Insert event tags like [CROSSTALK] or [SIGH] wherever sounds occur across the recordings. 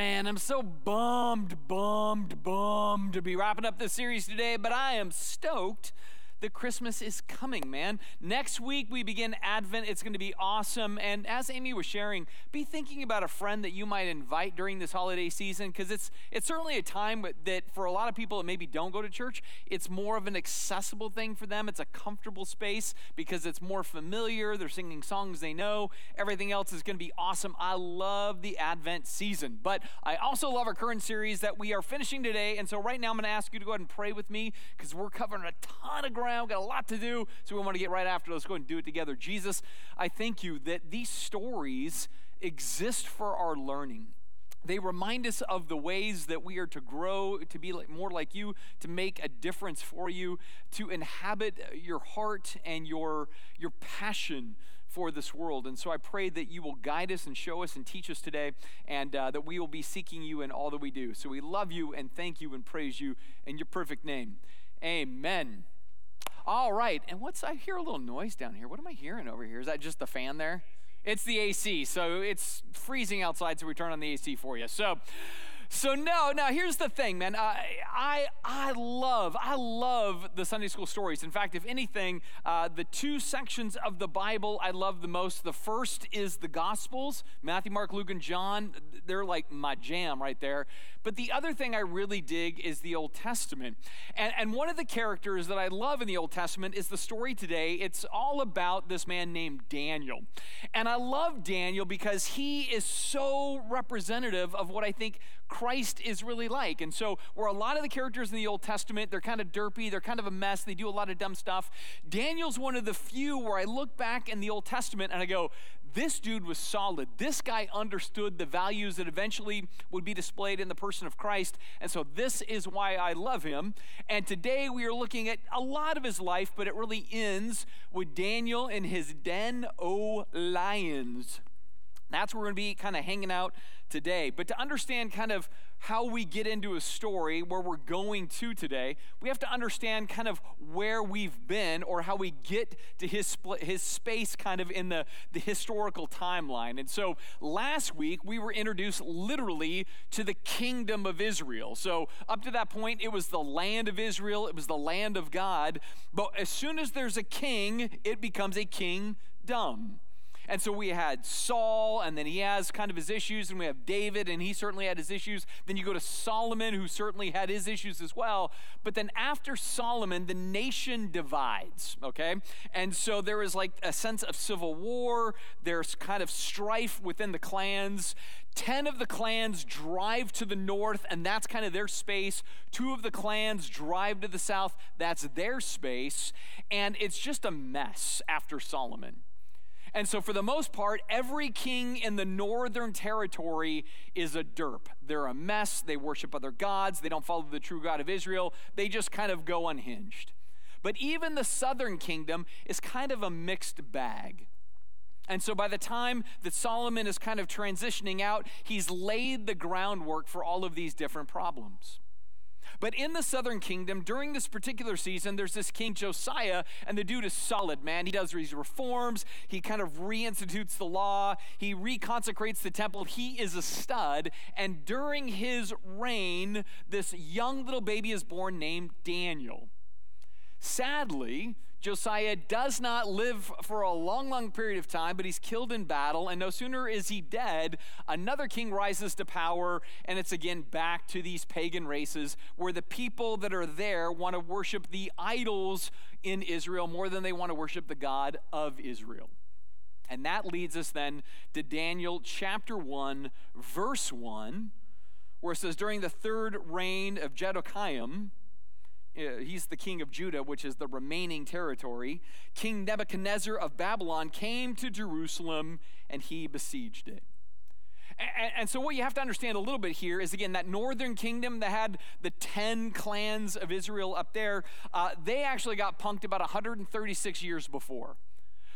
man, I'm so bummed, bummed, bummed to be wrapping up this series today, but I am stoked that Christmas is coming, man. Next week, we begin Advent. It's going to be awesome. And as Amy was sharing, be thinking about a friend that you might invite during this holiday season because it's, it's certainly a time that for a lot of people that maybe don't go to church, it's more of an accessible thing for them. It's a comfortable space because it's more familiar. They're singing songs they know. Everything else is going to be awesome. I love the Advent season. But I also love our current series that we are finishing today. And so right now, I'm going to ask you to go ahead and pray with me because we're covering a ton of ground around, got a lot to do, so we want to get right after. Let's go and do it together. Jesus, I thank you that these stories exist for our learning. They remind us of the ways that we are to grow, to be like, more like you, to make a difference for you, to inhabit your heart and your, your passion for this world. And so I pray that you will guide us and show us and teach us today, and uh, that we will be seeking you in all that we do. So we love you and thank you and praise you in your perfect name. Amen. All right. And what's, I hear a little noise down here. What am I hearing over here? Is that just the fan there? It's the AC. So it's freezing outside, so we turn on the AC for you. So, so no, now here's the thing, man. I, I, I love, I love the Sunday school stories. In fact, if anything, uh, the two sections of the Bible I love the most. The first is the Gospels, Matthew, Mark, Luke, and John. They're like my jam right there. But the other thing I really dig is the Old Testament. And, and one of the characters that I love in the Old Testament is the story today. It's all about this man named Daniel. And I love Daniel because he is so representative of what I think Christ is really like. And so, where a lot of the characters in the Old Testament, they're kind of derpy, they're kind of a mess, they do a lot of dumb stuff. Daniel's one of the few where I look back in the Old Testament and I go, this dude was solid. This guy understood the values that eventually would be displayed in the person of Christ. And so this is why I love him. And today we are looking at a lot of his life, but it really ends with Daniel in his den o' lions. That's where we're going to be kind of hanging out today. But to understand kind of how we get into a story where we're going to today, we have to understand kind of where we've been or how we get to his, his space kind of in the, the historical timeline. And so last week, we were introduced literally to the kingdom of Israel. So up to that point, it was the land of Israel, it was the land of God. But as soon as there's a king, it becomes a kingdom. And so we had Saul, and then he has kind of his issues, and we have David, and he certainly had his issues. Then you go to Solomon, who certainly had his issues as well. But then after Solomon, the nation divides, okay? And so there is like a sense of civil war, there's kind of strife within the clans. 10 of the clans drive to the north, and that's kind of their space. Two of the clans drive to the south, that's their space. And it's just a mess after Solomon. And so, for the most part, every king in the northern territory is a derp. They're a mess. They worship other gods. They don't follow the true God of Israel. They just kind of go unhinged. But even the southern kingdom is kind of a mixed bag. And so, by the time that Solomon is kind of transitioning out, he's laid the groundwork for all of these different problems. But in the southern kingdom, during this particular season, there's this king Josiah, and the dude is solid, man. He does these reforms, he kind of reinstitutes the law, he reconsecrates the temple. He is a stud. And during his reign, this young little baby is born named Daniel. Sadly, Josiah does not live for a long, long period of time, but he's killed in battle. And no sooner is he dead, another king rises to power. And it's again back to these pagan races where the people that are there want to worship the idols in Israel more than they want to worship the God of Israel. And that leads us then to Daniel chapter 1, verse 1, where it says, During the third reign of Jehoiakim, uh, he's the king of Judah, which is the remaining territory. King Nebuchadnezzar of Babylon came to Jerusalem and he besieged it. And, and, so, what you have to understand a little bit here is again, that northern kingdom that had the 10 clans of Israel up there, uh, they actually got punked about 136 years before.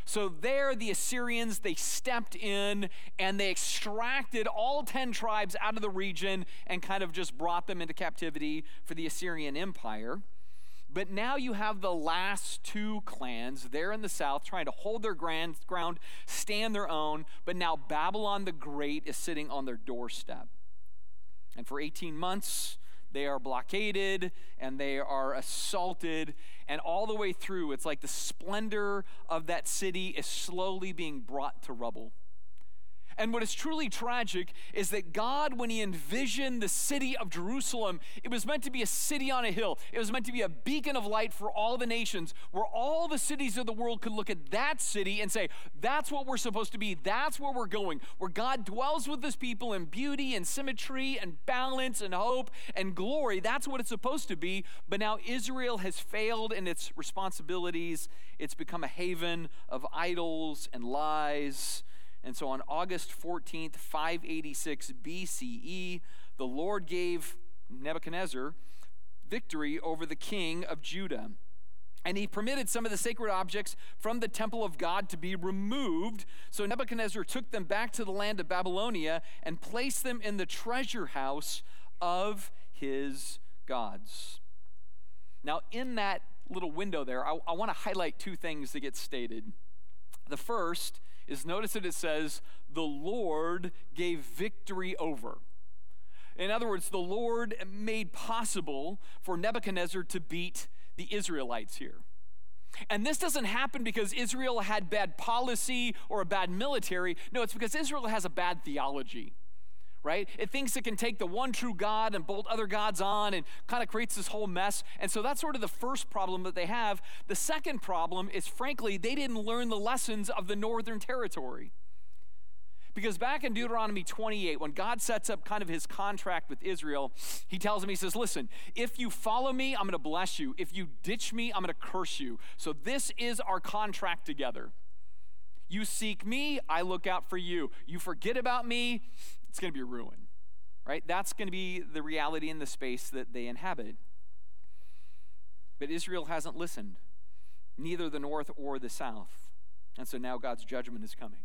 So, there, the Assyrians, they stepped in and they extracted all 10 tribes out of the region and kind of just brought them into captivity for the Assyrian Empire. But now you have the last two clans there in the south trying to hold their ground, stand their own. But now Babylon the Great is sitting on their doorstep. And for 18 months, they are blockaded and they are assaulted. And all the way through, it's like the splendor of that city is slowly being brought to rubble. And what is truly tragic is that God, when He envisioned the city of Jerusalem, it was meant to be a city on a hill. It was meant to be a beacon of light for all the nations, where all the cities of the world could look at that city and say, That's what we're supposed to be. That's where we're going. Where God dwells with His people in beauty and symmetry and balance and hope and glory. That's what it's supposed to be. But now Israel has failed in its responsibilities. It's become a haven of idols and lies and so on August 14th, 586 BCE, the Lord gave Nebuchadnezzar victory over the king of Judah. And he permitted some of the sacred objects from the temple of God to be removed. So Nebuchadnezzar took them back to the land of Babylonia and placed them in the treasure house of his gods. Now, in that little window there, I, I want to highlight two things that get stated. The first is notice that it says, the Lord gave victory over. In other words, the Lord made possible for Nebuchadnezzar to beat the Israelites here. And this doesn't happen because Israel had bad policy or a bad military. No, it's because Israel has a bad theology right? It thinks it can take the one true God and bolt other gods on and kind of creates this whole mess. And so that's sort of the first problem that they have. The second problem is, frankly, they didn't learn the lessons of the northern territory. Because back in Deuteronomy 28, when God sets up kind of his contract with Israel, he tells him, he says, Listen, if you follow me, I'm going to bless you. If you ditch me, I'm going to curse you. So this is our contract together. You seek me, I look out for you. You forget about me, it's going to be ruin, right? That's going to be the reality in the space that they inhabit. But Israel hasn't listened, neither the north or the south. And so now God's judgment is coming.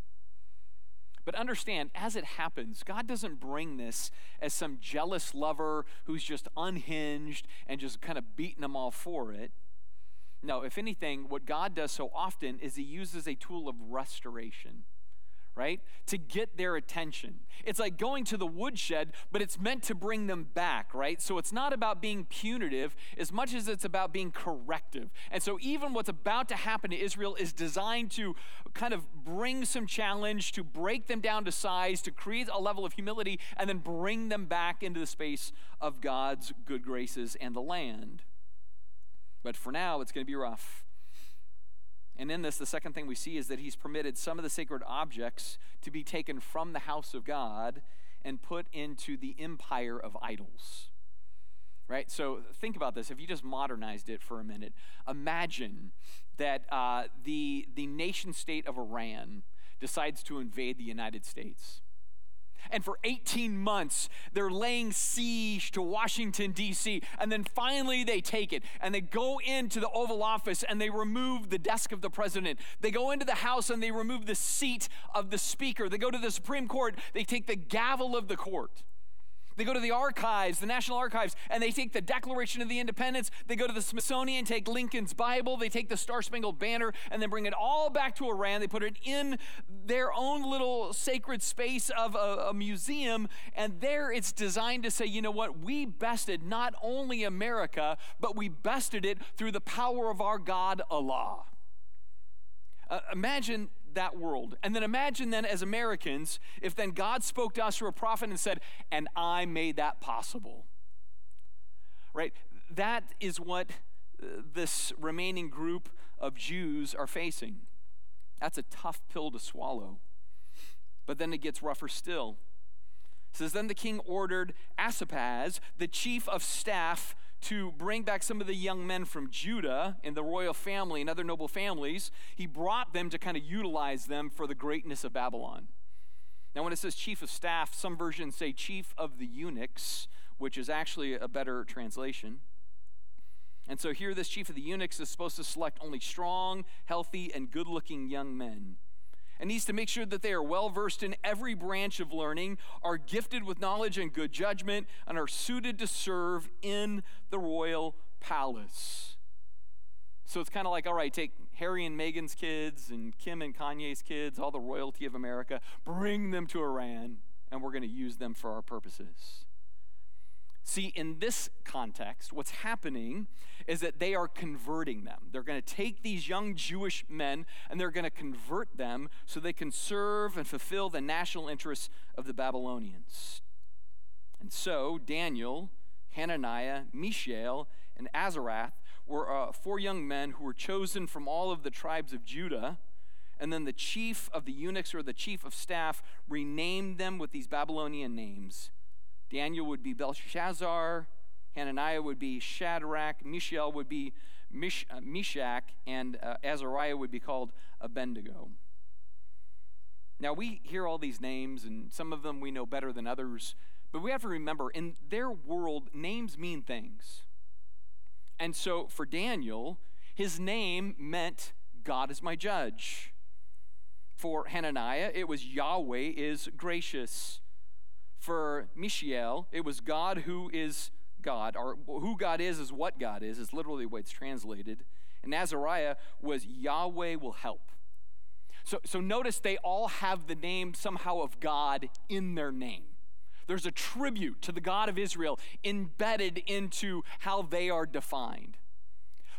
But understand, as it happens, God doesn't bring this as some jealous lover who's just unhinged and just kind of beating them all for it. No, if anything, what God does so often is He uses a tool of restoration right? To get their attention. It's like going to the woodshed, but it's meant to bring them back, right? So it's not about being punitive as much as it's about being corrective. And so even what's about to happen to Israel is designed to kind of bring some challenge, to break them down to size, to create a level of humility, and then bring them back into the space of God's good graces and the land. But for now, it's going to be rough. And in this, the second thing we see is that he's permitted some of the sacred objects to be taken from the house of God and put into the empire of idols. Right? So think about this. If you just modernized it for a minute, imagine that uh, the, the nation state of Iran decides to invade the United States. And for 18 months, they're laying siege to Washington, D.C. And then finally, they take it and they go into the Oval Office and they remove the desk of the president. They go into the House and they remove the seat of the Speaker. They go to the Supreme Court, they take the gavel of the court. They go to the archives, the National Archives, and they take the Declaration of the Independence. They go to the Smithsonian, take Lincoln's Bible, they take the Star Spangled Banner, and then bring it all back to Iran. They put it in their own little sacred space of a, a museum, and there it's designed to say, you know what, we bested not only America, but we bested it through the power of our God, Allah. Uh, imagine that world. And then imagine then as Americans, if then God spoke to us through a prophet and said, and I made that possible. Right? That is what uh, this remaining group of Jews are facing. That's a tough pill to swallow. But then it gets rougher still. It says, Then the king ordered Asapaz, the chief of staff, to bring back some of the young men from Judah and the royal family and other noble families. He brought them to kind of utilize them for the greatness of Babylon. Now, when it says chief of staff, some versions say chief of the eunuchs, which is actually a better translation. And so here, this chief of the eunuchs is supposed to select only strong, healthy, and good looking young men and needs to make sure that they are well versed in every branch of learning, are gifted with knowledge and good judgment, and are suited to serve in the royal palace. So it's kind of like, all right, take Harry and Meghan's kids and Kim and Kanye's kids, all the royalty of America, bring them to Iran, and we're going to use them for our purposes. See, in this context, what's happening is that they are converting them. They're going to take these young Jewish men and they're going to convert them so they can serve and fulfill the national interests of the Babylonians. And so, Daniel, Hananiah, Mishael, and Azariah were uh, four young men who were chosen from all of the tribes of Judah. And then the chief of the eunuchs or the chief of staff renamed them with these Babylonian names Daniel would be Belshazzar, Hananiah would be Shadrach, Mishael would be Mish, uh, Meshach, and uh, Azariah would be called Abednego. Now, we hear all these names, and some of them we know better than others, but we have to remember in their world, names mean things. And so for Daniel, his name meant God is my judge. For Hananiah, it was Yahweh is gracious for Mishael, it was God who is God, or who God is is what God is, is literally the way it's translated. And Azariah was Yahweh will help. So, so notice they all have the name somehow of God in their name. There's a tribute to the God of Israel embedded into how they are defined.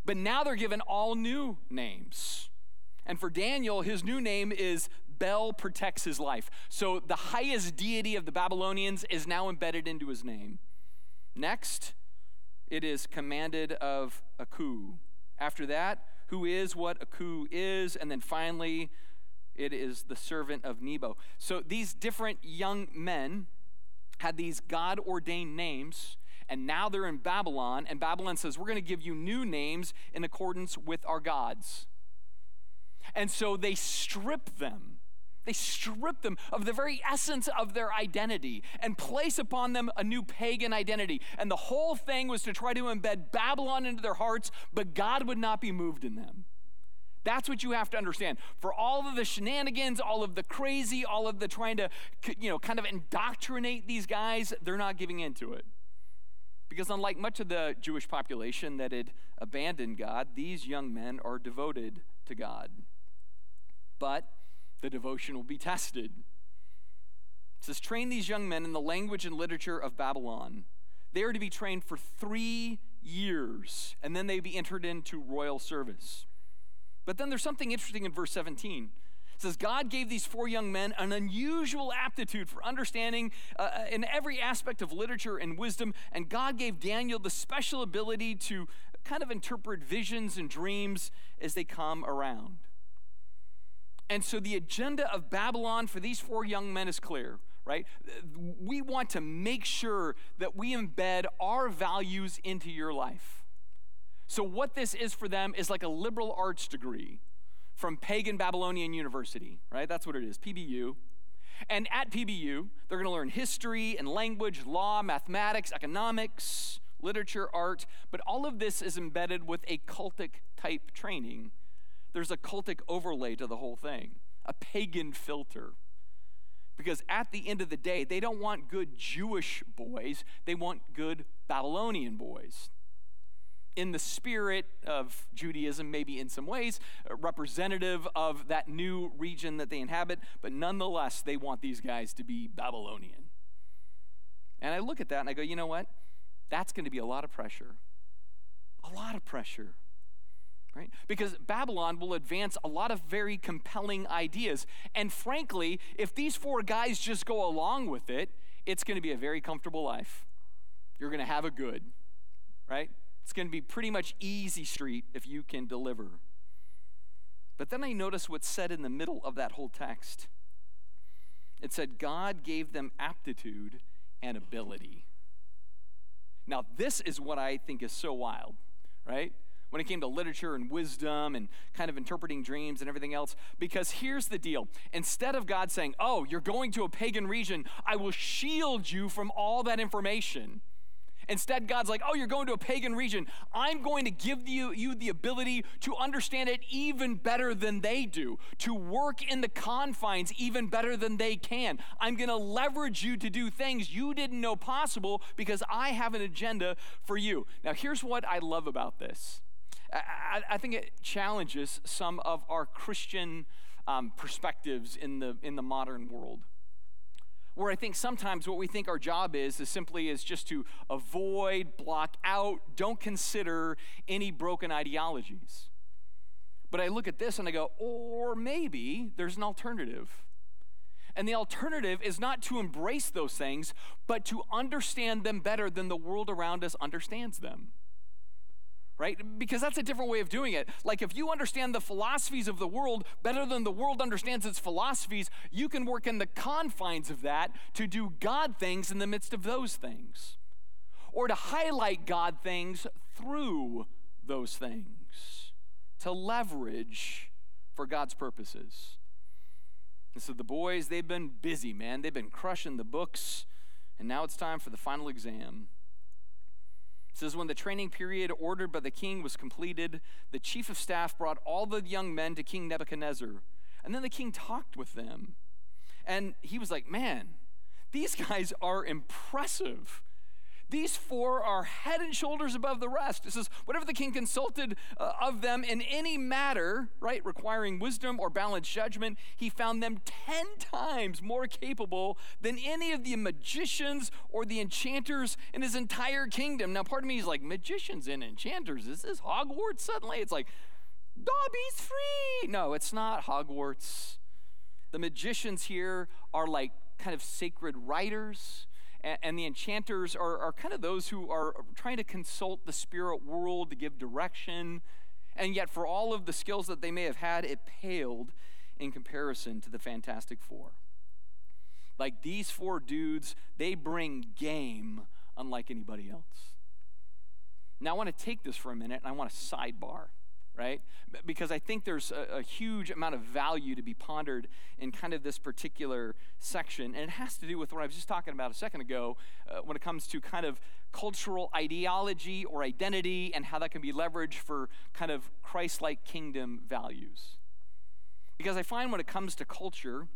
But now they're given all new names. And for Daniel, his new name is Bel protects his life. So the highest deity of the Babylonians is now embedded into his name. Next, it is commanded of Aku. After that, who is what Aku is. And then finally, it is the servant of Nebo. So these different young men had these God ordained names, and now they're in Babylon, and Babylon says, We're going to give you new names in accordance with our gods. And so they strip them they strip them of the very essence of their identity and place upon them a new pagan identity. And the whole thing was to try to embed Babylon into their hearts, but God would not be moved in them. That's what you have to understand. For all of the shenanigans, all of the crazy, all of the trying to, you know, kind of indoctrinate these guys, they're not giving into it. Because unlike much of the Jewish population that had abandoned God, these young men are devoted to God. But the devotion will be tested. It says, train these young men in the language and literature of Babylon. They are to be trained for three years, and then they be entered into royal service. But then there's something interesting in verse 17. It says, God gave these four young men an unusual aptitude for understanding uh, uh in every aspect of literature and wisdom, and God gave Daniel the special ability to kind of interpret visions and dreams as they come around. And so the agenda of Babylon for these four young men is clear, right? We want to make sure that we embed our values into your life. So, what this is for them is like a liberal arts degree from Pagan Babylonian University, right? That's what it is, PBU. And at PBU, they're going to learn history and language, law, mathematics, economics, literature, art, but all of this is embedded with a cultic type training there's a cultic overlay to the whole thing, a pagan filter. Because at the end of the day, they don't want good Jewish boys, they want good Babylonian boys. In the spirit of Judaism, maybe in some ways, representative of that new region that they inhabit, but nonetheless, they want these guys to be Babylonian. And I look at that and I go, you know what? That's going to be a lot of pressure. A lot of pressure right? Because Babylon will advance a lot of very compelling ideas. And frankly, if these four guys just go along with it, it's going to be a very comfortable life. You're going to have a good, right? It's going to be pretty much easy street if you can deliver. But then I notice what's said in the middle of that whole text. It said, God gave them aptitude and ability. Now, this is what I think is so wild, right? When it came to literature and wisdom and kind of interpreting dreams and everything else. Because here's the deal instead of God saying, Oh, you're going to a pagan region, I will shield you from all that information. Instead, God's like, oh, you're going to a pagan region. I'm going to give you, you the ability to understand it even better than they do, to work in the confines even better than they can. I'm going to leverage you to do things you didn't know possible because I have an agenda for you. Now, here's what I love about this I, I think it challenges some of our Christian um, perspectives in the, in the modern world. where I think sometimes what we think our job is is simply is just to avoid, block out, don't consider any broken ideologies. But I look at this and I go, or maybe there's an alternative. And the alternative is not to embrace those things, but to understand them better than the world around us understands them right? Because that's a different way of doing it. Like if you understand the philosophies of the world better than the world understands its philosophies, you can work in the confines of that to do God things in the midst of those things. Or to highlight God things through those things, to leverage for God's purposes. And so the boys, they've been busy, man. They've been crushing the books, and now it's time for the final exam. Says, When the training period ordered by the king was completed, the chief of staff brought all the young men to King Nebuchadnezzar. And then the king talked with them. And he was like, Man, these guys are impressive. These four are head and shoulders above the rest. It says, whatever the king consulted uh, of them in any matter, right, requiring wisdom or balanced judgment, he found them 10 times more capable than any of the magicians or the enchanters in his entire kingdom. Now, part of me is like, magicians and enchanters, is this Hogwarts suddenly? It's like, Dobby's free. No, it's not Hogwarts. The magicians here are like kind of sacred writers and, and the enchanters are, are kind of those who are trying to consult the spirit world to give direction. And yet, for all of the skills that they may have had, it paled in comparison to the Fantastic Four. Like these four dudes, they bring game unlike anybody else. Now, I want to take this for a minute and I want to sidebar right? Because I think there's a, a, huge amount of value to be pondered in kind of this particular section. And it has to do with what I was just talking about a second ago uh, when it comes to kind of cultural ideology or identity and how that can be leveraged for kind of Christ like kingdom values. Because I find when it comes to culture,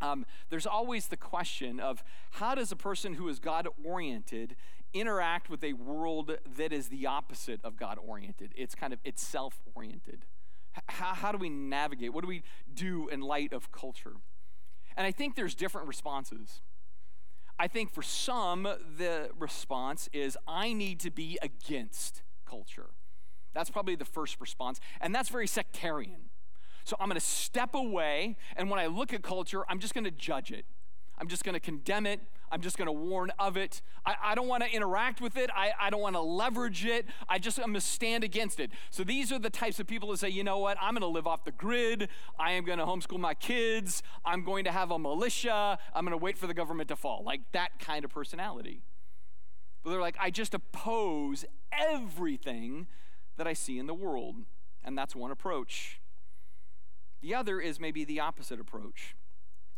um, there's always the question of how does a person who is God oriented interact with a world that is the opposite of God oriented. It's kind of itself oriented. How, how do we navigate? What do we do in light of culture? And I think there's different responses. I think for some, the response is I need to be against culture. That's probably the first response. And that's very sectarian. So I'm going to step away, and when I look at culture, I'm just going to judge it. I'm just going to condemn it. I'm just going to warn of it. I, I don't want to interact with it. I, I don't want to leverage it. I just, I'm going to stand against it. So these are the types of people that say, you know what? I'm going to live off the grid. I am going to homeschool my kids. I'm going to have a militia. I'm going to wait for the government to fall. Like that kind of personality. But they're like, I just oppose everything that I see in the world. And that's one approach. The other is maybe the opposite approach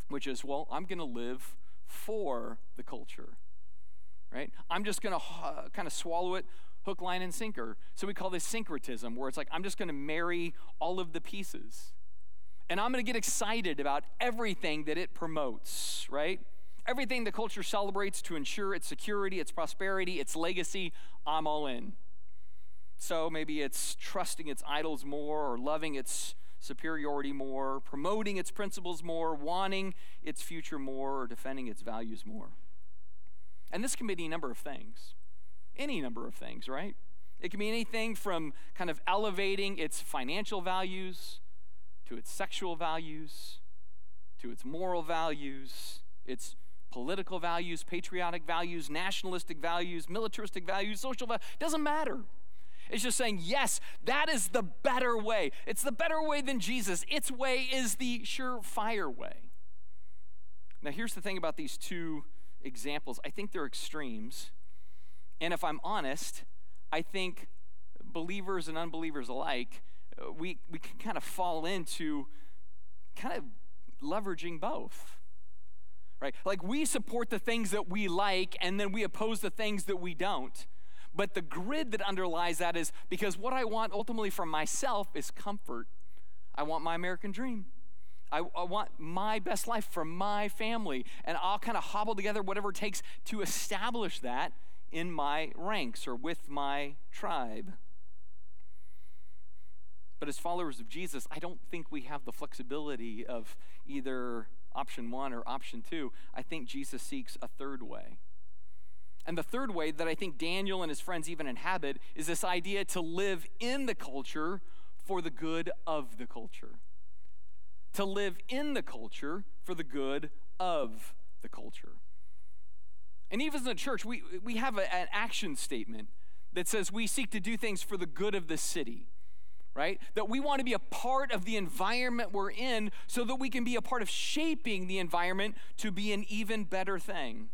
which is, well, I'm going to live for the culture, right? I'm just going to uh, kind of swallow it hook, line, and sinker. So we call this syncretism, where it's like, I'm just going to marry all of the pieces. And I'm going to get excited about everything that it promotes, right? Everything the culture celebrates to ensure its security, its prosperity, its legacy, I'm all in. So maybe it's trusting its idols more or loving its superiority more, promoting its principles more, wanting its future more, or defending its values more. And this can be any number of things. Any number of things, right? It can be anything from kind of elevating its financial values to its sexual values to its moral values, its political values, patriotic values, nationalistic values, militaristic values, social values. Doesn't matter. It's just saying, yes, that is the better way. It's the better way than Jesus. Its way is the surefire way. Now, here's the thing about these two examples I think they're extremes. And if I'm honest, I think believers and unbelievers alike, uh, we, we can kind of fall into kind of leveraging both. Right? Like we support the things that we like and then we oppose the things that we don't. But the grid that underlies that is because what I want ultimately for myself is comfort. I want my American dream. I, I, want my best life for my family. And I'll kind of hobble together whatever it takes to establish that in my ranks or with my tribe. But as followers of Jesus, I don't think we have the flexibility of either option one or option two. I think Jesus seeks a third way. And the third way that I think Daniel and his friends even inhabit is this idea to live in the culture for the good of the culture. To live in the culture for the good of the culture. And even as a church, we, we have a, an action statement that says we seek to do things for the good of the city right? That we want to be a part of the environment we're in so that we can be a part of shaping the environment to be an even better thing.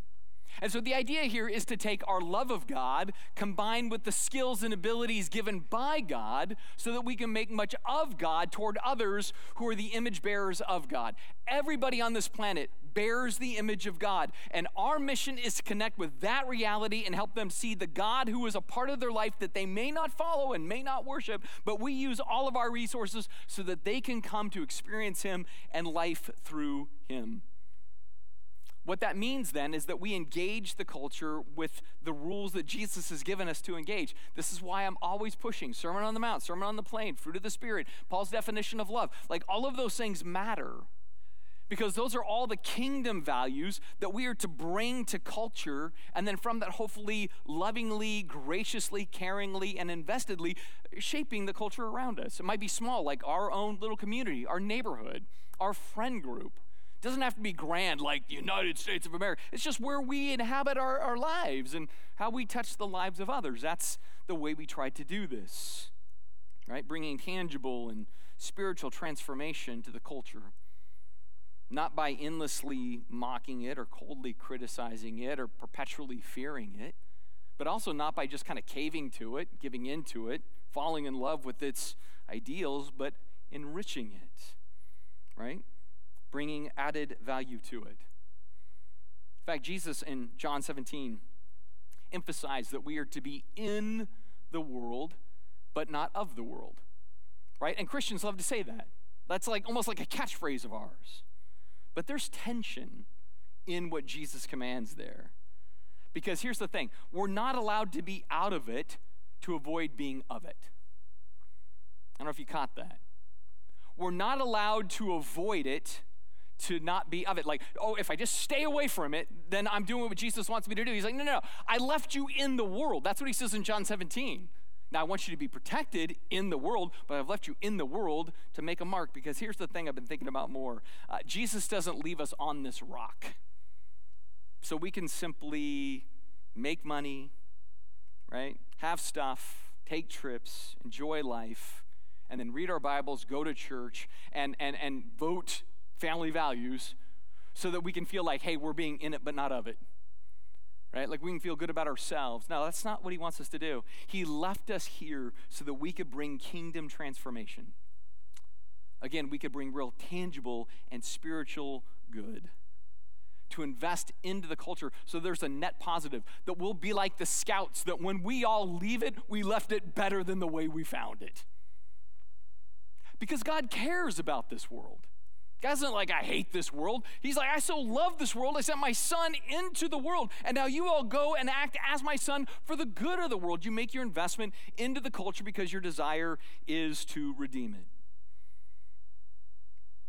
And so the idea here is to take our love of God combined with the skills and abilities given by God so that we can make much of God toward others who are the image bearers of God. Everybody on this planet bears the image of God. And our mission is to connect with that reality and help them see the God who is a part of their life that they may not follow and may not worship, but we use all of our resources so that they can come to experience Him and life through Him. What that means then is that we engage the culture with the rules that Jesus has given us to engage. This is why I'm always pushing Sermon on the Mount, Sermon on the Plain, fruit of the Spirit, Paul's definition of love. Like all of those things matter because those are all the kingdom values that we are to bring to culture, and then from that, hopefully, lovingly, graciously, caringly, and investedly shaping the culture around us. It might be small, like our own little community, our neighborhood, our friend group it doesn't have to be grand like the United States of America. It's just where we inhabit our, our lives and how we touch the lives of others. That's the way we try to do this, right? Bringing tangible and spiritual transformation to the culture. Not by endlessly mocking it or coldly criticizing it or perpetually fearing it, but also not by just kind of caving to it, giving into it, falling in love with its ideals, but enriching it, right? Bringing added value to it. In fact, Jesus in John 17 emphasized that we are to be in the world, but not of the world. Right? And Christians love to say that. That's like almost like a catchphrase of ours. But there's tension in what Jesus commands there. Because here's the thing we're not allowed to be out of it to avoid being of it. I don't know if you caught that. We're not allowed to avoid it to not be of it. Like, oh, if I just stay away from it, then I'm doing what Jesus wants me to do. He's like, no, no, no. I left you in the world. That's what he says in John 17. Now, I want you to be protected in the world, but I've left you in the world to make a mark because here's the thing I've been thinking about more uh, Jesus doesn't leave us on this rock. So we can simply make money, right? Have stuff, take trips, enjoy life, and then read our Bibles, go to church, and, and, and vote family values so that we can feel like, hey, we're being in it but not of it. Right? Like we can feel good about ourselves. No, that's not what he wants us to do. He left us here so that we could bring kingdom transformation. Again, we could bring real tangible and spiritual good. To invest into the culture so there's a net positive that we'll be like the scouts, that when we all leave it, we left it better than the way we found it. Because God cares about this world. God's not like, I hate this world. He's like, I so love this world, I sent my son into the world. And now you all go and act as my son for the good of the world. You make your investment into the culture because your desire is to redeem it.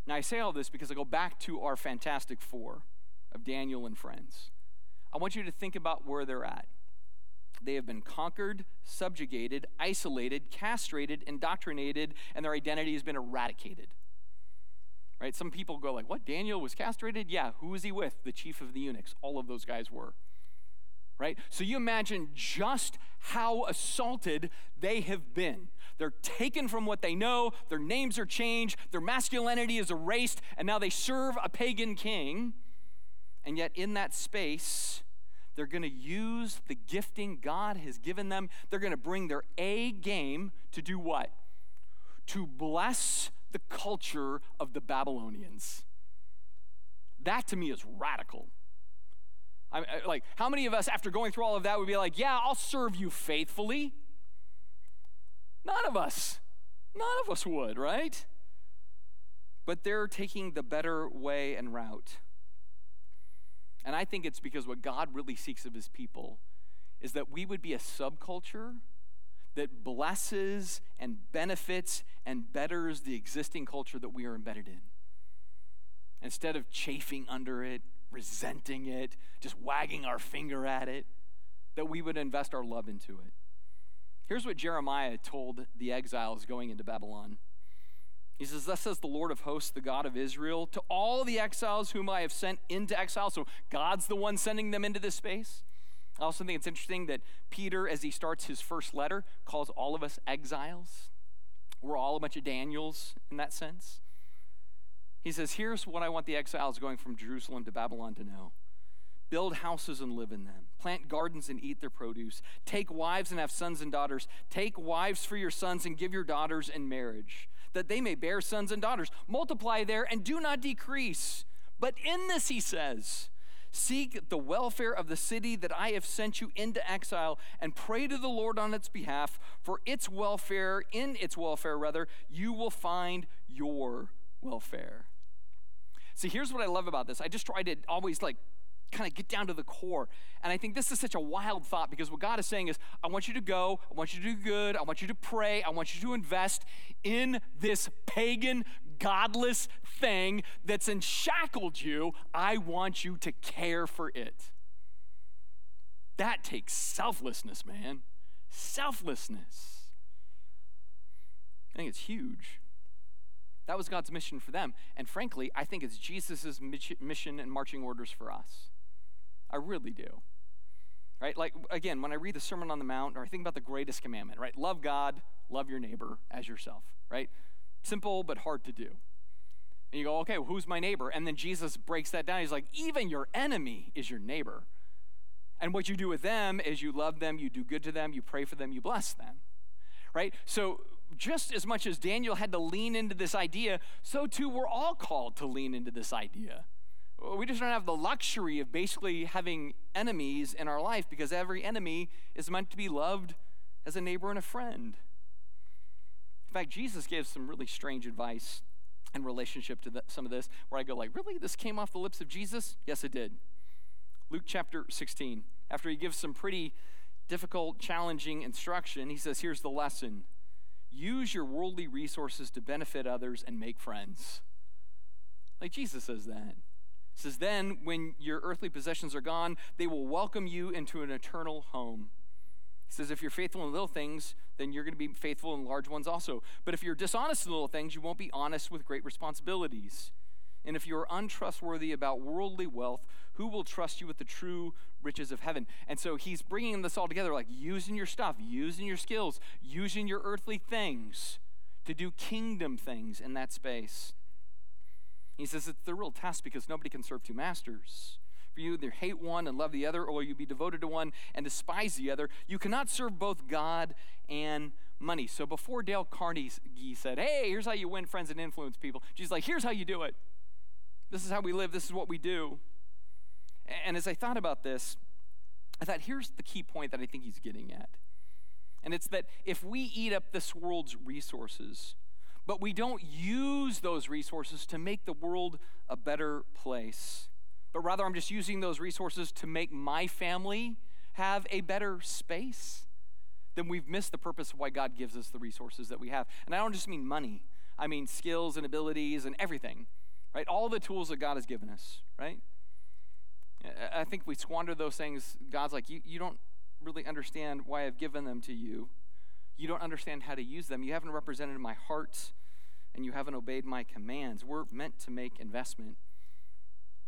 Now, I say all this because I go back to our fantastic four of Daniel and friends. I want you to think about where they're at. They have been conquered, subjugated, isolated, castrated, indoctrinated, and their identity has been eradicated right? Some people go like, what? Daniel was castrated? Yeah, who was he with? The chief of the eunuchs. All of those guys were. Right? So you imagine just how assaulted they have been. They're taken from what they know, their names are changed, their masculinity is erased, and now they serve a pagan king. And yet, in that space, they're going to use the gifting God has given them. They're going to bring their A game to do what? To bless the culture of the Babylonians. That to me is radical. I, like, how many of us, after going through all of that, would be like, yeah, I'll serve you faithfully? None of us. None of us would, right? But they're taking the better way and route. And I think it's because what God really seeks of his people is that we would be a subculture that blesses and benefits and betters the existing culture that we are embedded in. instead of chafing under it, resenting it, just wagging our finger at it, that we would invest our love into it. Here's what Jeremiah told the exiles going into Babylon. He says, Thus says the Lord of hosts, the God of Israel, to all the exiles whom I have sent into exile. So God's the one sending them into this space. I also think it's interesting that Peter, as he starts his first letter, calls all of us exiles. We're all a bunch of Daniels in that sense. He says, Here's what I want the exiles going from Jerusalem to Babylon to know build houses and live in them, plant gardens and eat their produce, take wives and have sons and daughters, take wives for your sons and give your daughters in marriage, that they may bear sons and daughters. Multiply there and do not decrease. But in this, he says, Seek the welfare of the city that I have sent you into exile and pray to the Lord on its behalf. For its welfare, in its welfare, rather, you will find your welfare. See, here's what I love about this. I just try to always like kind of get down to the core. And I think this is such a wild thought because what God is saying is, I want you to go, I want you to do good, I want you to pray, I want you to invest in this pagan, godless thing that's enshackled you. I want you to care for it. That takes selflessness, man. Selflessness. I think it's huge. That was God's mission for them. And frankly, I think it's Jesus' mission and marching orders for us. I really do. Right? Like, again, when I read the Sermon on the Mount or I think about the greatest commandment, right? Love God, love your neighbor as yourself, right? Simple but hard to do. And you go, okay, well, who's my neighbor? And then Jesus breaks that down. He's like, even your enemy is your neighbor. And what you do with them is you love them, you do good to them, you pray for them, you bless them. Right? So, just as much as Daniel had to lean into this idea, so too we're all called to lean into this idea. We just don't have the luxury of basically having enemies in our life because every enemy is meant to be loved as a neighbor and a friend. In fact, Jesus gives some really strange advice in relationship to the, some of this where I go like, "Really? This came off the lips of Jesus?" Yes, it did. Luke chapter 16. After he gives some pretty difficult, challenging instruction, he says, "Here's the lesson. Use your worldly resources to benefit others and make friends." Like Jesus says that says, Then, when your earthly possessions are gone, they will welcome you into an eternal home. He says, If you're faithful in little things, then you're going to be faithful in large ones also. But if you're dishonest in little things, you won't be honest with great responsibilities. And if you're untrustworthy about worldly wealth, who will trust you with the true riches of heaven? And so he's bringing this all together like using your stuff, using your skills, using your earthly things to do kingdom things in that space. He says it's the real test because nobody can serve two masters. For you either hate one and love the other, or you be devoted to one and despise the other. You cannot serve both God and money. So before Dale Carnegie said, Hey, here's how you win friends and influence people, Jesus like, Here's how you do it. This is how we live, this is what we do. And as I thought about this, I thought, here's the key point that I think he's getting at. And it's that if we eat up this world's resources, but we don't use those resources to make the world a better place. But rather, I'm just using those resources to make my family have a better space. Then we've missed the purpose of why God gives us the resources that we have. And I don't just mean money, I mean skills and abilities and everything, right? All the tools that God has given us, right? I think we squander those things. God's like, you, you don't really understand why I've given them to you you don't understand how to use them. You haven't represented my heart and you haven't obeyed my commands. We're meant to make investment.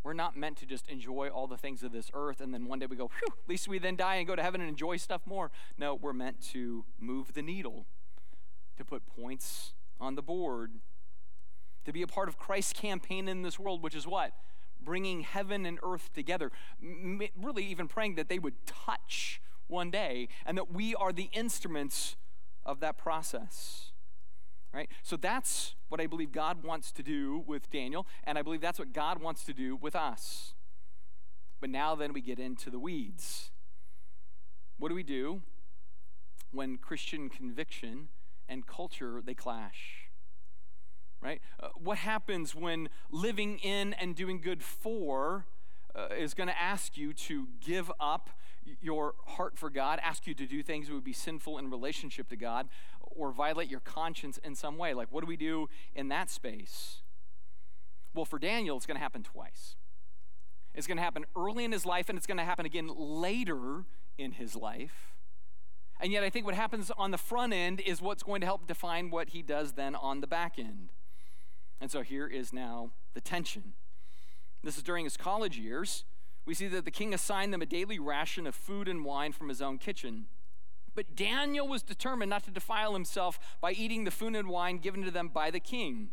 We're not meant to just enjoy all the things of this earth and then one day we go, whew, at least we then die and go to heaven and enjoy stuff more. No, we're meant to move the needle, to put points on the board, to be a part of Christ's campaign in this world, which is what? Bringing heaven and earth together. M- really, even praying that they would touch one day and that we are the instruments of that process. Right? So that's what I believe God wants to do with Daniel, and I believe that's what God wants to do with us. But now then we get into the weeds. What do we do when Christian conviction and culture they clash? Right? Uh, what happens when living in and doing good for uh, is going to ask you to give up your heart for God, ask you to do things that would be sinful in relationship to God, or violate your conscience in some way. Like, what do we do in that space? Well, for Daniel, it's going to happen twice. It's going to happen early in his life, and it's going to happen again later in his life. And yet, I think what happens on the front end is what's going to help define what he does then on the back end. And so here is now the tension. This is during his college years. We see that the king assigned them a daily ration of food and wine from his own kitchen. But Daniel was determined not to defile himself by eating the food and wine given to them by the king.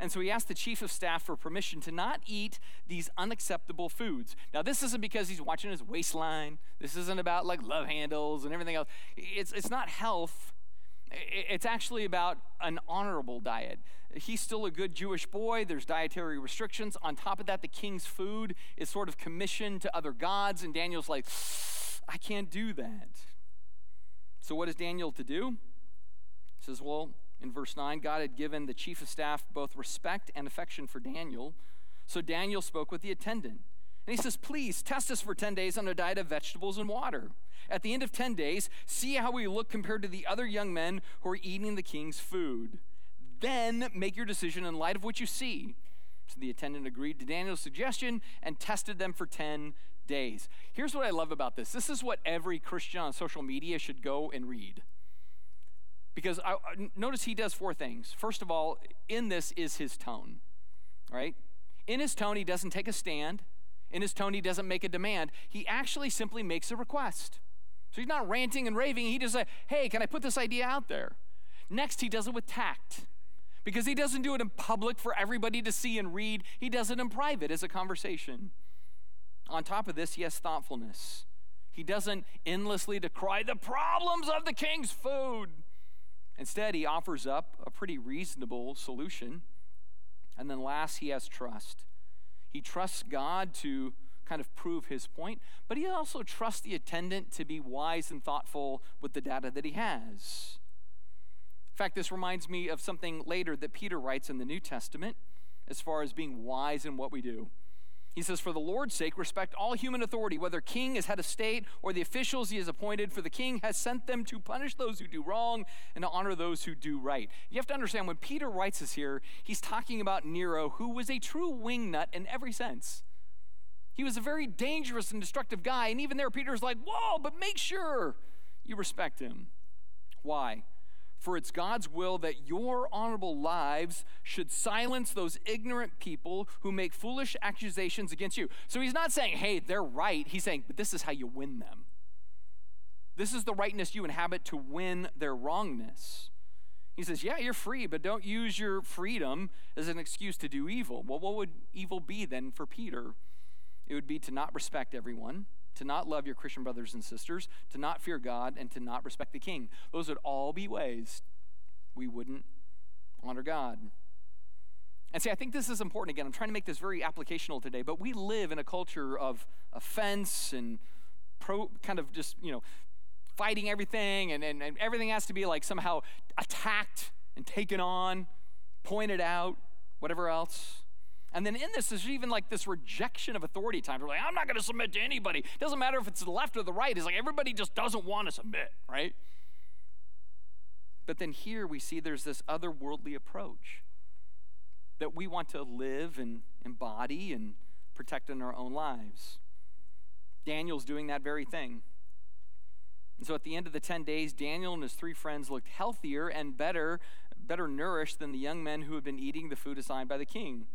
And so he asked the chief of staff for permission to not eat these unacceptable foods. Now, this isn't because he's watching his waistline. This isn't about like love handles and everything else. It's, it's not health. It's actually about an honorable diet. He's still a good Jewish boy. There's dietary restrictions. On top of that, the king's food is sort of commissioned to other gods. And Daniel's like, I can't do that. So, what is Daniel to do? He says, Well, in verse 9, God had given the chief of staff both respect and affection for Daniel. So Daniel spoke with the attendant. And he says, Please test us for 10 days on a diet of vegetables and water. At the end of 10 days, see how we look compared to the other young men who are eating the king's food. Then make your decision in light of what you see. So the attendant agreed to Daniel's suggestion and tested them for 10 days. Here's what I love about this this is what every Christian on social media should go and read. Because I, notice he does four things. First of all, in this is his tone, right? In his tone, he doesn't take a stand. In his tone, he doesn't make a demand. He actually simply makes a request. So he's not ranting and raving. He just say, hey, can I put this idea out there? Next, he does it with tact. Because he doesn't do it in public for everybody to see and read. He does it in private as a conversation. On top of this, he has thoughtfulness. He doesn't endlessly decry the problems of the king's food. Instead, he offers up a pretty reasonable solution. And then last, he has trust. He trusts God to kind of prove his point, but he also trusts the attendant to be wise and thoughtful with the data that he has. In fact, this reminds me of something later that Peter writes in the New Testament as far as being wise in what we do. He says, For the Lord's sake, respect all human authority, whether king is head of state or the officials he has appointed, for the king has sent them to punish those who do wrong and to honor those who do right. You have to understand, when Peter writes this here, he's talking about Nero, who was a true wingnut in every sense. He was a very dangerous and destructive guy, and even there, Peter's like, Whoa, but make sure you respect him. Why? For it's God's will that your honorable lives should silence those ignorant people who make foolish accusations against you. So he's not saying, hey, they're right. He's saying, but this is how you win them. This is the rightness you inhabit to win their wrongness. He says, yeah, you're free, but don't use your freedom as an excuse to do evil. Well, what would evil be then for Peter? It would be to not respect everyone to not love your Christian brothers and sisters, to not fear God, and to not respect the king. Those would all be ways we wouldn't honor God. And see, I think this is important again. I'm trying to make this very applicational today, but we live in a culture of offense and pro kind of just, you know, fighting everything, and, and, and everything has to be like somehow attacked and taken on, pointed out, whatever else. And then in this, there's even like this rejection of authority times. We're like, I'm not going to submit to anybody. It doesn't matter if it's the left or the right. It's like everybody just doesn't want to submit, right? But then here we see there's this otherworldly approach that we want to live and embody and protect in our own lives. Daniel's doing that very thing. And so at the end of the 10 days, Daniel and his three friends looked healthier and better, better nourished than the young men who had been eating the food assigned by the king.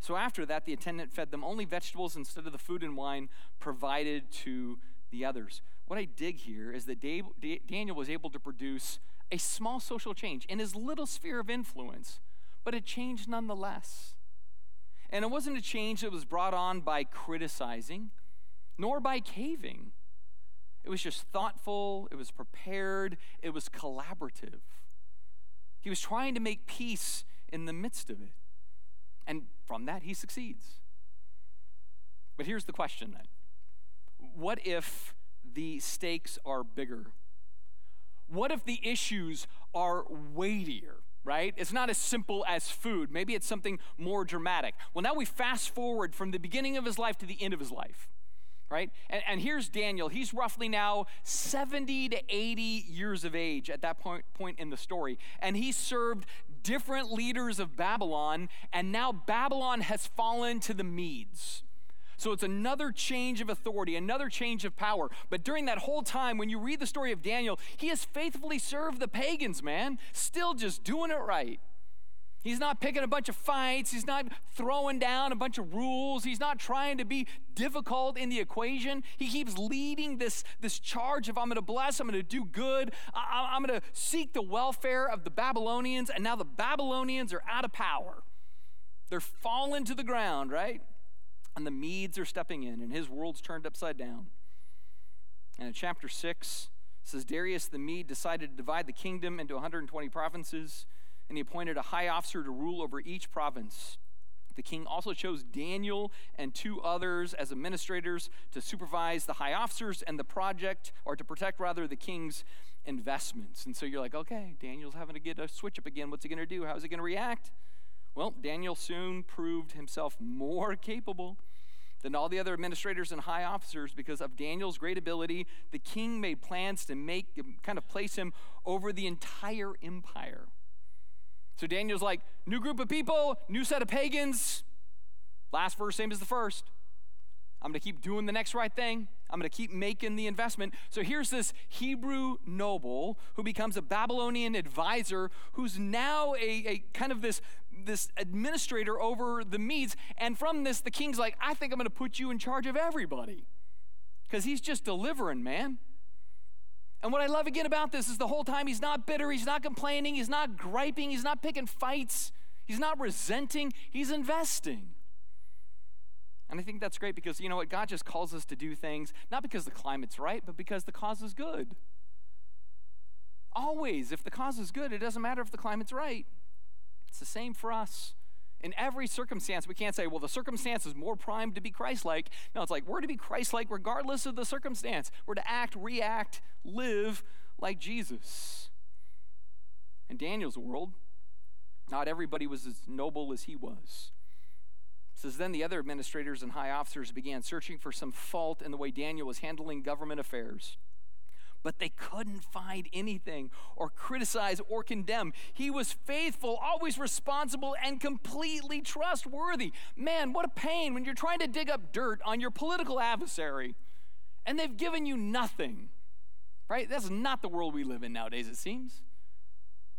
So after that, the attendant fed them only vegetables instead of the food and wine provided to the others. What I dig here is that Daniel was able to produce a small social change in his little sphere of influence, but a change nonetheless. And it wasn't a change that was brought on by criticizing, nor by caving. It was just thoughtful, it was prepared, it was collaborative. He was trying to make peace in the midst of it. And from that, he succeeds. But here's the question then What if the stakes are bigger? What if the issues are weightier? Right? It's not as simple as food. Maybe it's something more dramatic. Well, now we fast forward from the beginning of his life to the end of his life right? And, and, here's Daniel. He's roughly now 70 to 80 years of age at that point, point in the story. And he served different leaders of Babylon, and now Babylon has fallen to the Medes. So it's another change of authority, another change of power. But during that whole time, when you read the story of Daniel, he has faithfully served the pagans, man, still just doing it right. He's not picking a bunch of fights. He's not throwing down a bunch of rules. He's not trying to be difficult in the equation. He keeps leading this, this charge of I'm going to bless, I'm going to do good, I, I'm going to seek the welfare of the Babylonians. And now the Babylonians are out of power. They're falling to the ground, right? And the Medes are stepping in, and his world's turned upside down. And in chapter 6, says Darius the Mede decided to divide the kingdom into 120 provinces and he appointed a high officer to rule over each province. The king also chose Daniel and two others as administrators to supervise the high officers and the project, or to protect rather the king's investments. And so you're like, okay, Daniel's having to get a switch up again. What's he going to do? How's he going to react? Well, Daniel soon proved himself more [LAUGHS] capable than all the other administrators and high officers because of Daniel's great ability. The king made plans to make kind of place him over the entire empire. So Daniel's like, new group of people, new set of pagans. Last verse, same as the first. I'm going to keep doing the next right thing. I'm going to keep making the investment. So here's this Hebrew noble who becomes a Babylonian advisor who's now a, a kind of this, this administrator over the Medes. And from this, the king's like, I think I'm going to put you in charge of everybody because he's just delivering, man. And what I love again about this is the whole time he's not bitter, he's not complaining, he's not griping, he's not picking fights, he's not resenting, he's investing. And I think that's great because you know what? God just calls us to do things not because the climate's right, but because the cause is good. Always, if the cause is good, it doesn't matter if the climate's right. It's the same for us. In every circumstance, we can't say, well, the circumstance is more primed to be Christ like. No, it's like we're to be Christ like regardless of the circumstance. We're to act, react, live like Jesus. In Daniel's world, not everybody was as noble as he was. It says then the other administrators and high officers began searching for some fault in the way Daniel was handling government affairs but they couldn't find anything or criticize or condemn. He was faithful, always responsible, and completely trustworthy. Man, what a pain when you're trying to dig up dirt on your political adversary and they've given you nothing. Right? That's not the world we live in nowadays, it seems.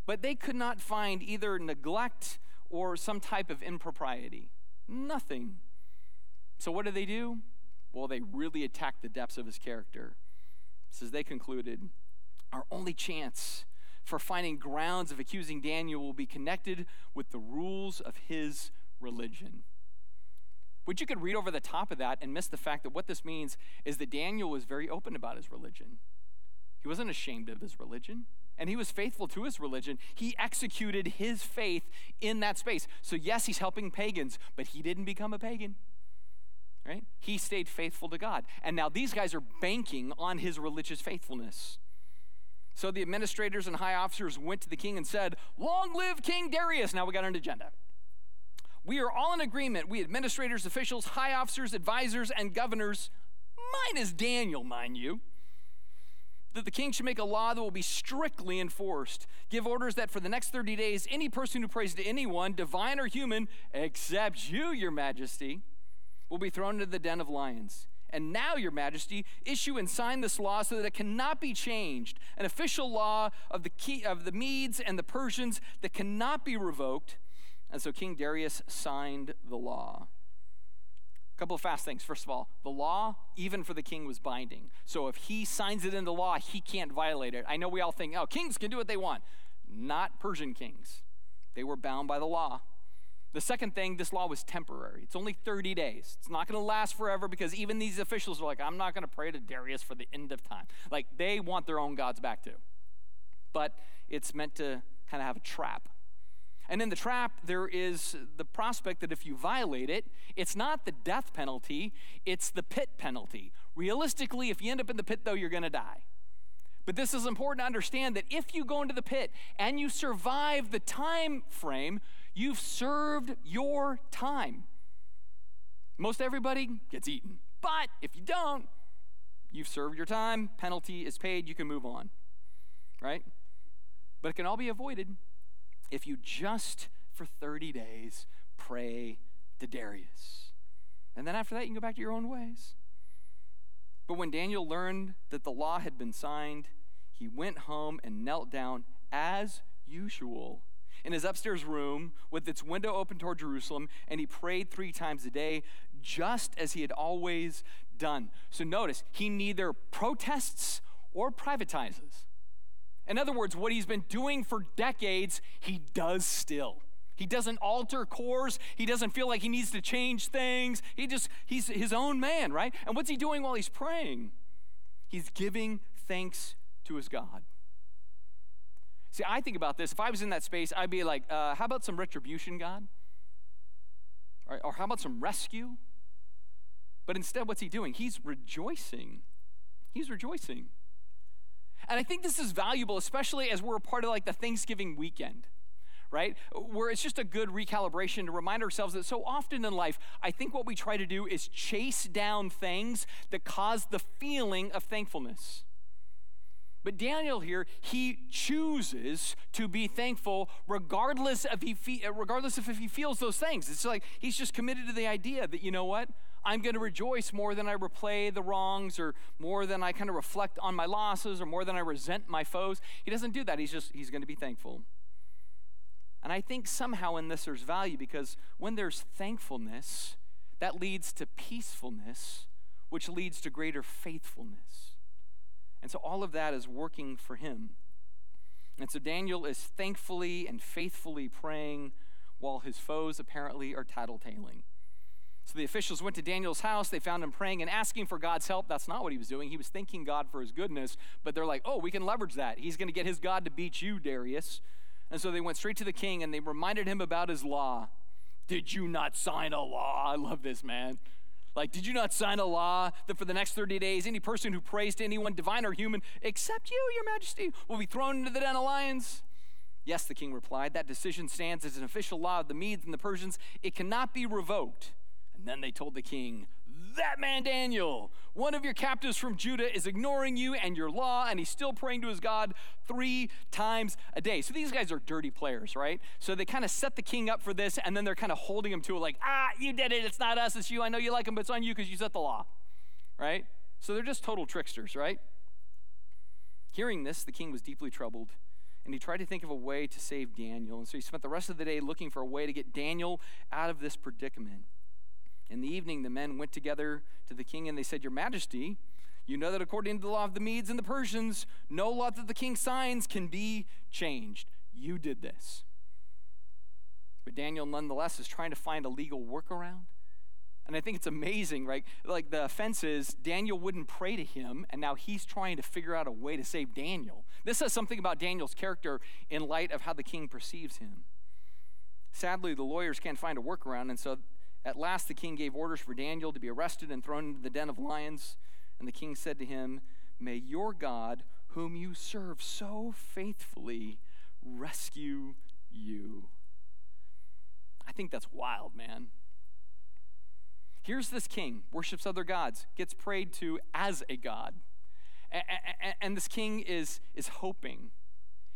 But they could not find either neglect or some type of impropriety. Nothing. So, what do they do? Well, they really attack the depths of his character says they concluded, our only chance for finding grounds of accusing Daniel will be connected with the rules of his religion. Which you could read over the top of that and miss the fact that what this means is that Daniel was very open about his religion. He wasn't ashamed of his religion, and he was faithful to his religion. He executed his faith in that space. So, yes, he's helping pagans, but he didn't become a pagan right? He stayed faithful to God. And now these guys are banking on his religious faithfulness. So the administrators and high officers went to the king and said, Long live King Darius. Now we got an agenda. We are all in agreement, we administrators, officials, high officers, advisors, and governors, minus Daniel, mind you, that the king should make a law that will be strictly enforced. Give orders that for the next 30 days, any person who prays to anyone, divine or human, except you, your majesty, will be thrown into the den of lions. And now, Your Majesty, issue and sign this law so that it cannot be changed, an official law of the, key, of the Medes and the Persians that cannot be revoked. And so King Darius signed the law. A couple of fast things. First of all, the law, even for the king, was binding. So if he signs it into law, he can't violate it. I know we all think, oh, kings can do what they want. Not Persian kings. They were bound by the law. The second thing, this law was temporary. It's only 30 days. It's not going to last forever because even these officials are like, I'm not going to pray to Darius for the end of time. Like, they want their own gods back too. But it's meant to kind of have a trap. And in the trap, there is the prospect that if you violate it, it's not the death penalty, it's the pit penalty. Realistically, if you end up in the pit, though, you're going to die. But this is important to understand that if you go into the pit and you survive the time frame, You've served your time. Most everybody gets eaten. But if you don't, you've served your time, penalty is paid, you can move on. Right? But it can all be avoided. if you just for 30 days pray to Darius. And then after that, you can go back to your own ways. But when Daniel learned that the law had been signed, he went home and knelt down as usual in his upstairs room with its window open toward Jerusalem, and he prayed three times a day, just as he had always done. So notice, he neither protests or privatizes. In other words, what he's been doing for decades, he does still. He doesn't alter course. He doesn't feel like he needs to change things. He just, he's his own man, right? And what's he doing while he's praying? He's giving thanks to his God. See, I think about this. If I was in that space, I'd be like, uh, how about some retribution, God? Or, or how about some rescue? But instead, what's he doing? He's rejoicing. He's rejoicing. And I think this is valuable, especially as we're a part of like the Thanksgiving weekend right? Where it's just a good recalibration to remind ourselves that so often in life, I think what we try to do is chase down things that cause the feeling of thankfulness. But Daniel here, he chooses to be thankful regardless of he fe- uh, regardless of if he feels those things. It's like he's just committed to the idea that you know what? I'm going to rejoice more than I replay the wrongs or more than I kind of reflect on my losses or more than I resent my foes. He doesn't do that. He's just, he's going to be thankful. And I think somehow in this there's value because when there's thankfulness, that leads to peacefulness, which leads to greater faithfulness. And so all of that is working for him. And so Daniel is thankfully and faithfully praying while his foes apparently are tattletaling. So the officials went to Daniel's house. They found him praying and asking for God's help. That's not what he was doing. He was thanking God for his goodness, but they're like, oh, we can leverage that. He's going to get his God to beat you, Darius. And so they went straight to the king and they reminded him about his law. Did you not sign a law? I love this, man. Like, did you not sign a law that for the next 30 days, any person who prays to anyone, divine or human, except you, your majesty, will be thrown into the den of lions? Yes, the king replied. That decision stands as an official law of the Medes and the Persians. It cannot be revoked. And then they told the king, That man Daniel, one of your captives from Judah, is ignoring you and your law, and he's still praying to his God three times a day. So these guys are dirty players, right? So they kind of set the king up for this, and then they're kind of holding him to it like, Ah, you did it. It's not us, it's you. I know you like him, but it's on you because you set the law, right? So they're just total tricksters, right? Hearing this, the king was deeply troubled and he tried to think of a way to save Daniel. And so he spent the rest of the day looking for a way to get Daniel out of this predicament. In the evening, the men went together to the king and they said, Your Majesty, you know that according to the law of the Medes and the Persians, no law that the king signs can be changed. You did this. But Daniel, nonetheless, is trying to find a legal workaround. And I think it's amazing, right? Like the offense is Daniel wouldn't pray to him, and now he's trying to figure out a way to save Daniel. This says something about Daniel's character in light of how the king perceives him. Sadly, the lawyers can't find a workaround, and so at last the king gave orders for Daniel to be arrested and thrown into the den of lions. And the king said to him, May your God, whom you serve so faithfully, rescue you. I think that's wild, man. Here's this king, worships other gods, gets prayed to as a god. And this king is, is hoping.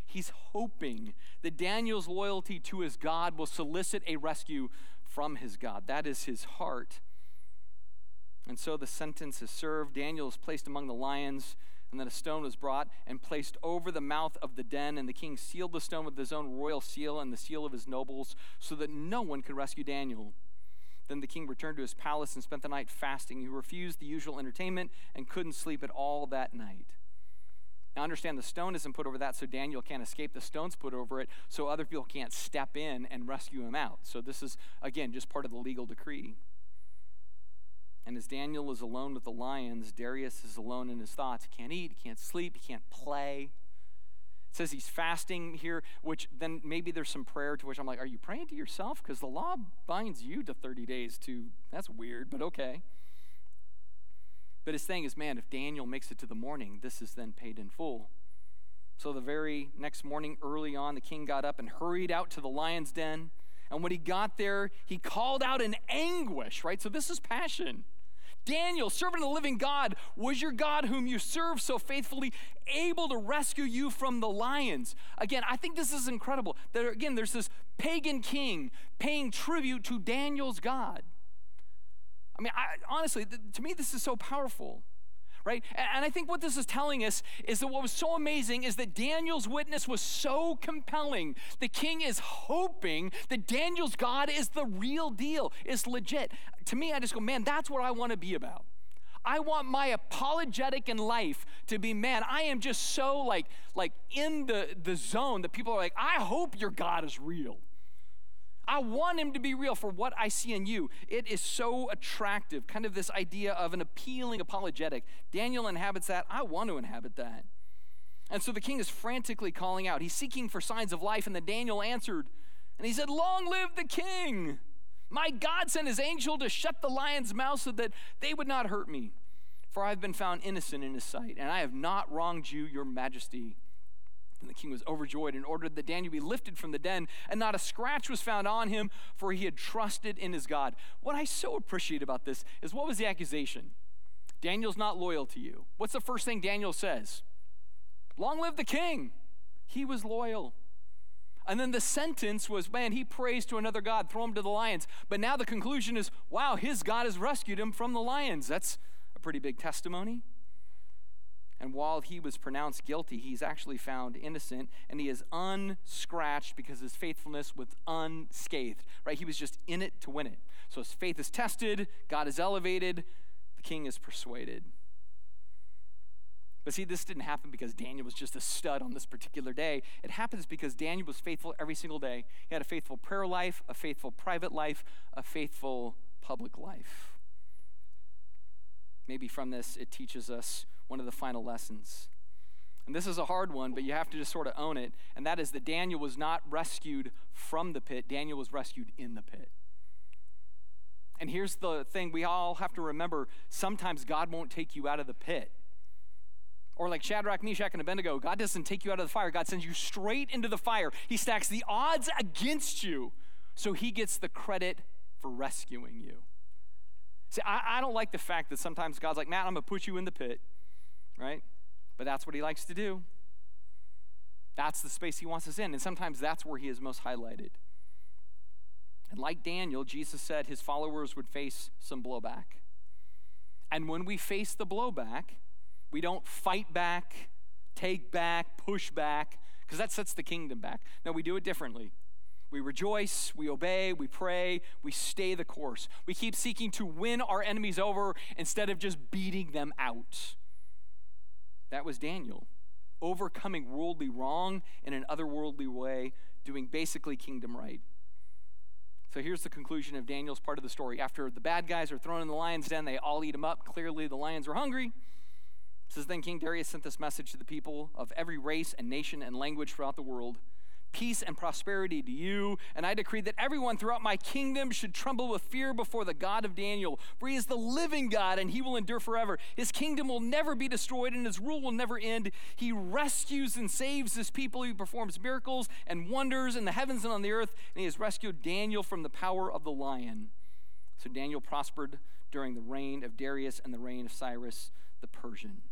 He's hoping that Daniel's loyalty to his God will solicit a rescue from his God. That is his heart. And so the sentence is served. Daniel is placed among the lions, and then a stone was brought and placed over the mouth of the den. And the king sealed the stone with his own royal seal and the seal of his nobles, so that no one could rescue Daniel. Then the king returned to his palace and spent the night fasting. He refused the usual entertainment and couldn't sleep at all that night. Now, understand the stone isn't put over that so Daniel can't escape. The stone's put over it so other people can't step in and rescue him out. So, this is, again, just part of the legal decree. And as Daniel is alone with the lions, Darius is alone in his thoughts. He can't eat, he can't sleep, he can't play. It says he's fasting here, which then maybe there's some prayer to which I'm like, are you praying to yourself? Because the law binds you to 30 days to, that's weird, but okay. But his thing is, man, if Daniel makes it to the morning, this is then paid in full. So the very next morning, early on, the king got up and hurried out to the lion's den. And when he got there, he called out in anguish, right? So this is passion. Daniel, servant of the living God, was your God whom you serve so faithfully able to rescue you from the lions? Again, I think this is incredible. That again, there's this pagan king paying tribute to Daniel's God. I mean, I, honestly, th- to me, this is so powerful right? And I think what this is telling us is that what was so amazing is that Daniel's witness was so compelling. The king is hoping that Daniel's God is the real deal, is legit. To me, I just go, man, that's what I want to be about. I want my apologetic in life to be, man, I am just so like like in the, the zone that people are like, I hope your God is real. I want him to be real for what I see in you. It is so attractive, kind of this idea of an appealing apologetic. Daniel inhabits that. I want to inhabit that. And so the king is frantically calling out. He's seeking for signs of life, and then Daniel answered, and he said, Long live the king! My God sent his angel to shut the lion's mouth so that they would not hurt me. For I have been found innocent in his sight, and I have not wronged you, your majesty. And the king was overjoyed and ordered that Daniel be lifted from the den, and not a scratch was found on him, for he had trusted in his God. What I so appreciate about this is what was the accusation? Daniel's not loyal to you. What's the first thing Daniel says? Long live the king. He was loyal. And then the sentence was, man, he prays to another God, throw him to the lions. But now the conclusion is, wow, his God has rescued him from the lions. That's a pretty big testimony. And while he was pronounced guilty, he's actually found innocent and he is unscratched because his faithfulness was unscathed, right? He was just in it to win it. So his faith is tested, God is elevated, the king is persuaded. But see, this didn't happen because Daniel was just a stud on this particular day. It happens because Daniel was faithful every single day. He had a faithful prayer life, a faithful private life, a faithful public life. Maybe from this, it teaches us one of the final lessons. And this is a hard one, but you have to just sort of own it. And that is that Daniel was not rescued from the pit, Daniel was rescued in the pit. And here's the thing we all have to remember sometimes God won't take you out of the pit. Or like Shadrach, Meshach, and Abednego, God doesn't take you out of the fire. God sends you straight into the fire. He stacks the odds against you, so he gets the credit for rescuing you. See, I, I don't like the fact that sometimes God's like, Matt, I'm going to put you in the pit right? But that's what he likes to do. That's the space he wants us in. And sometimes that's where he is most highlighted. And like Daniel, Jesus said his followers would face some blowback. And when we face the blowback, we don't fight back, take back, push back, because that sets the kingdom back. No, we do it differently. We rejoice, we obey, we pray, we stay the course. We keep seeking to win our enemies over instead of just beating them out. That was Daniel, overcoming worldly wrong in an otherworldly way, doing basically kingdom right. So here's the conclusion of Daniel's part of the story. After the bad guys are thrown in the lion's den, they all eat them up. Clearly, the lions were hungry. It says then King Darius sent this message to the people of every race and nation and language throughout the world peace and prosperity to you. And I decree that everyone throughout my kingdom should tremble with fear before the God of Daniel, for he is the living God and he will endure forever. His kingdom will never be destroyed and his rule will never end. He rescues and saves his people. He performs miracles and wonders in the heavens and on the earth, and he has rescued Daniel from the power of the lion. So Daniel prospered during the reign of Darius and the reign of Cyrus the Persian.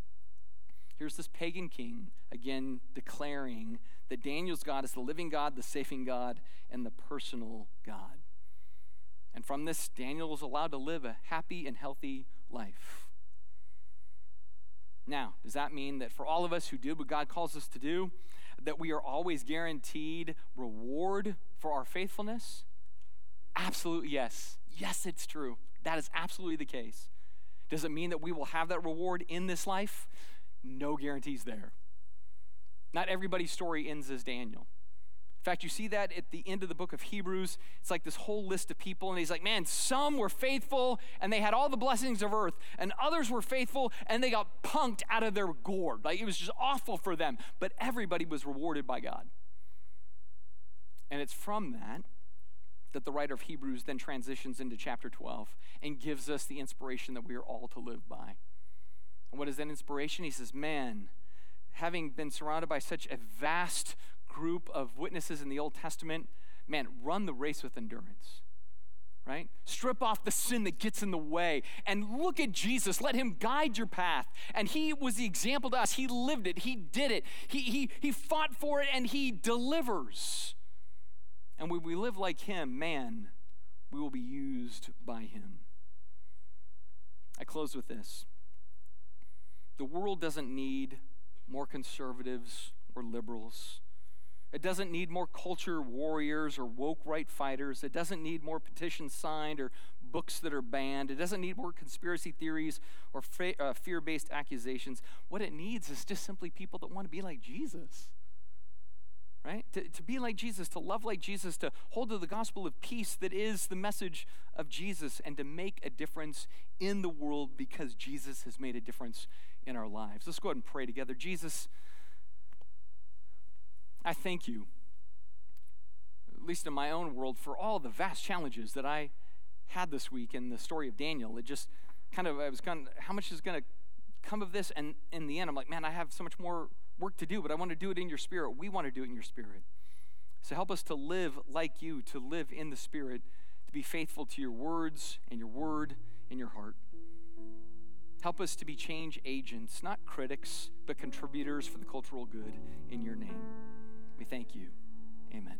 Here's this pagan king again declaring that Daniel's God is the living God, the saving God, and the personal God. And from this, Daniel is allowed to live a happy and healthy life. Now, does that mean that for all of us who do what God calls us to do, that we are always guaranteed reward for our faithfulness? Absolutely yes. Yes, it's true. That is absolutely the case. Does it mean that we will have that reward in this life? No guarantees there. Not everybody's story ends as Daniel. In fact, you see that at the end of the book of Hebrews. It's like this whole list of people, and he's like, man, some were faithful and they had all the blessings of earth, and others were faithful and they got punked out of their gourd. Like it was just awful for them, but everybody was rewarded by God. And it's from that that the writer of Hebrews then transitions into chapter 12 and gives us the inspiration that we are all to live by. And what is that inspiration? He says, man, having been surrounded by such a vast group of witnesses in the Old Testament, man, run the race with endurance. right? Strip off the sin that gets in the way and look at Jesus. Let him guide your path. And he was the example to us. He lived it, he did it, he, he, he fought for it, and he delivers. And when we live like him, man, we will be used by him. I close with this the world doesn't need more conservatives or liberals. It doesn't need more culture warriors or woke right fighters. It doesn't need more petitions signed or books that are banned. It doesn't need more conspiracy theories or uh, fear based accusations. What it needs is just simply people that want to be like Jesus. Right? To, to be like Jesus, to love like Jesus, to hold to the gospel of peace that is the message of Jesus, and to make a difference in the world because Jesus has made a difference in our lives. Let's go ahead and pray together. Jesus, I thank you, at least in my own world, for all the vast challenges that I had this week in the story of Daniel. It just kind of, I was of, how much is going to come of this? And in the end, I'm like, man, I have so much more work to do, but I want to do it in your spirit. We want to do it in your spirit. So help us to live like you, to live in the spirit, to be faithful to your words and your word and your heart. Help us to be change agents, not critics, but contributors for the cultural good in your name. We thank you. Amen.